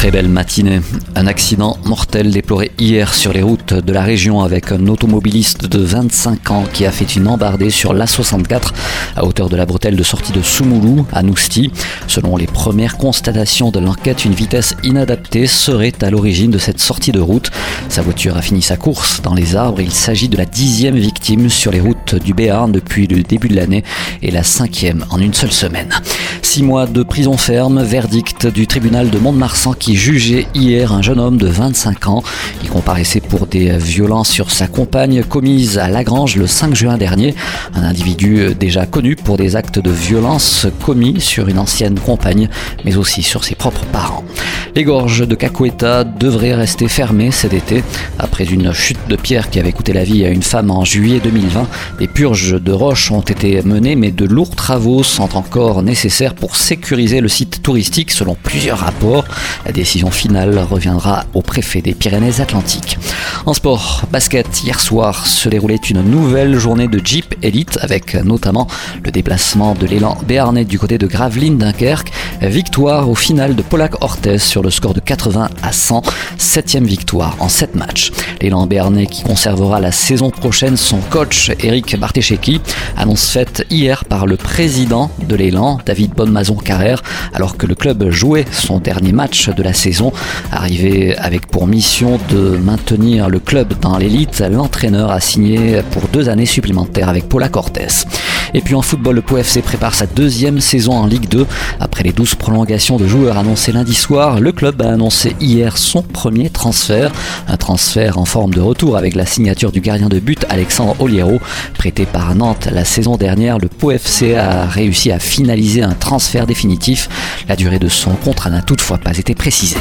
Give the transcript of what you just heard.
Très belle matinée. Un accident mortel déploré hier sur les routes de la région avec un automobiliste de 25 ans qui a fait une embardée sur l'A64 à hauteur de la bretelle de sortie de Soumoulou à Nousti. Selon les premières constatations de l'enquête, une vitesse inadaptée serait à l'origine de cette sortie de route. Sa voiture a fini sa course dans les arbres. Il s'agit de la dixième victime sur les routes du Béarn depuis le début de l'année et la cinquième en une seule semaine. Six mois de prison ferme, verdict du tribunal de Mont-de-Marsan qui jugeait hier un jeune homme de 25 ans. Il comparaissait pour des violences sur sa compagne commises à Lagrange le 5 juin dernier. Un individu déjà connu pour des actes de violence commis sur une ancienne compagne, mais aussi sur ses propres parents. Les gorges de Cacoeta devraient rester fermées cet été. Après une chute de pierre qui avait coûté la vie à une femme en juillet 2020, des purges de roches ont été menées, mais de lourds travaux sont encore nécessaires pour sécuriser le site touristique selon plusieurs rapports. La décision finale reviendra au préfet des Pyrénées-Atlantiques. En sport, basket, hier soir se déroulait une nouvelle journée de Jeep Elite avec notamment le déplacement de l'élan béarnais du côté de Gravelines Dunkerque. Victoire au final de Polak Ortez sur le score de 80 à 100. Septième victoire en 7 matchs. L'élan béarnais qui conservera la saison prochaine son coach Eric Bartecheki. Annonce faite hier par le président de l'élan, David Bonnemazon-Carrère, alors que le club jouait son dernier match de la saison. Arrivé avec pour mission de maintenir le club dans l'élite, l'entraîneur a signé pour deux années supplémentaires avec Paula Cortés. Et puis en football, le Pau FC prépare sa deuxième saison en Ligue 2. Après les 12 prolongations de joueurs annoncées lundi soir, le club a annoncé hier son premier transfert. Un transfert en forme de retour avec la signature du gardien de but Alexandre Oliero. Prêté par Nantes la saison dernière, le Pau FC a réussi à finaliser un transfert définitif. La durée de son contrat n'a toutefois pas été précisée.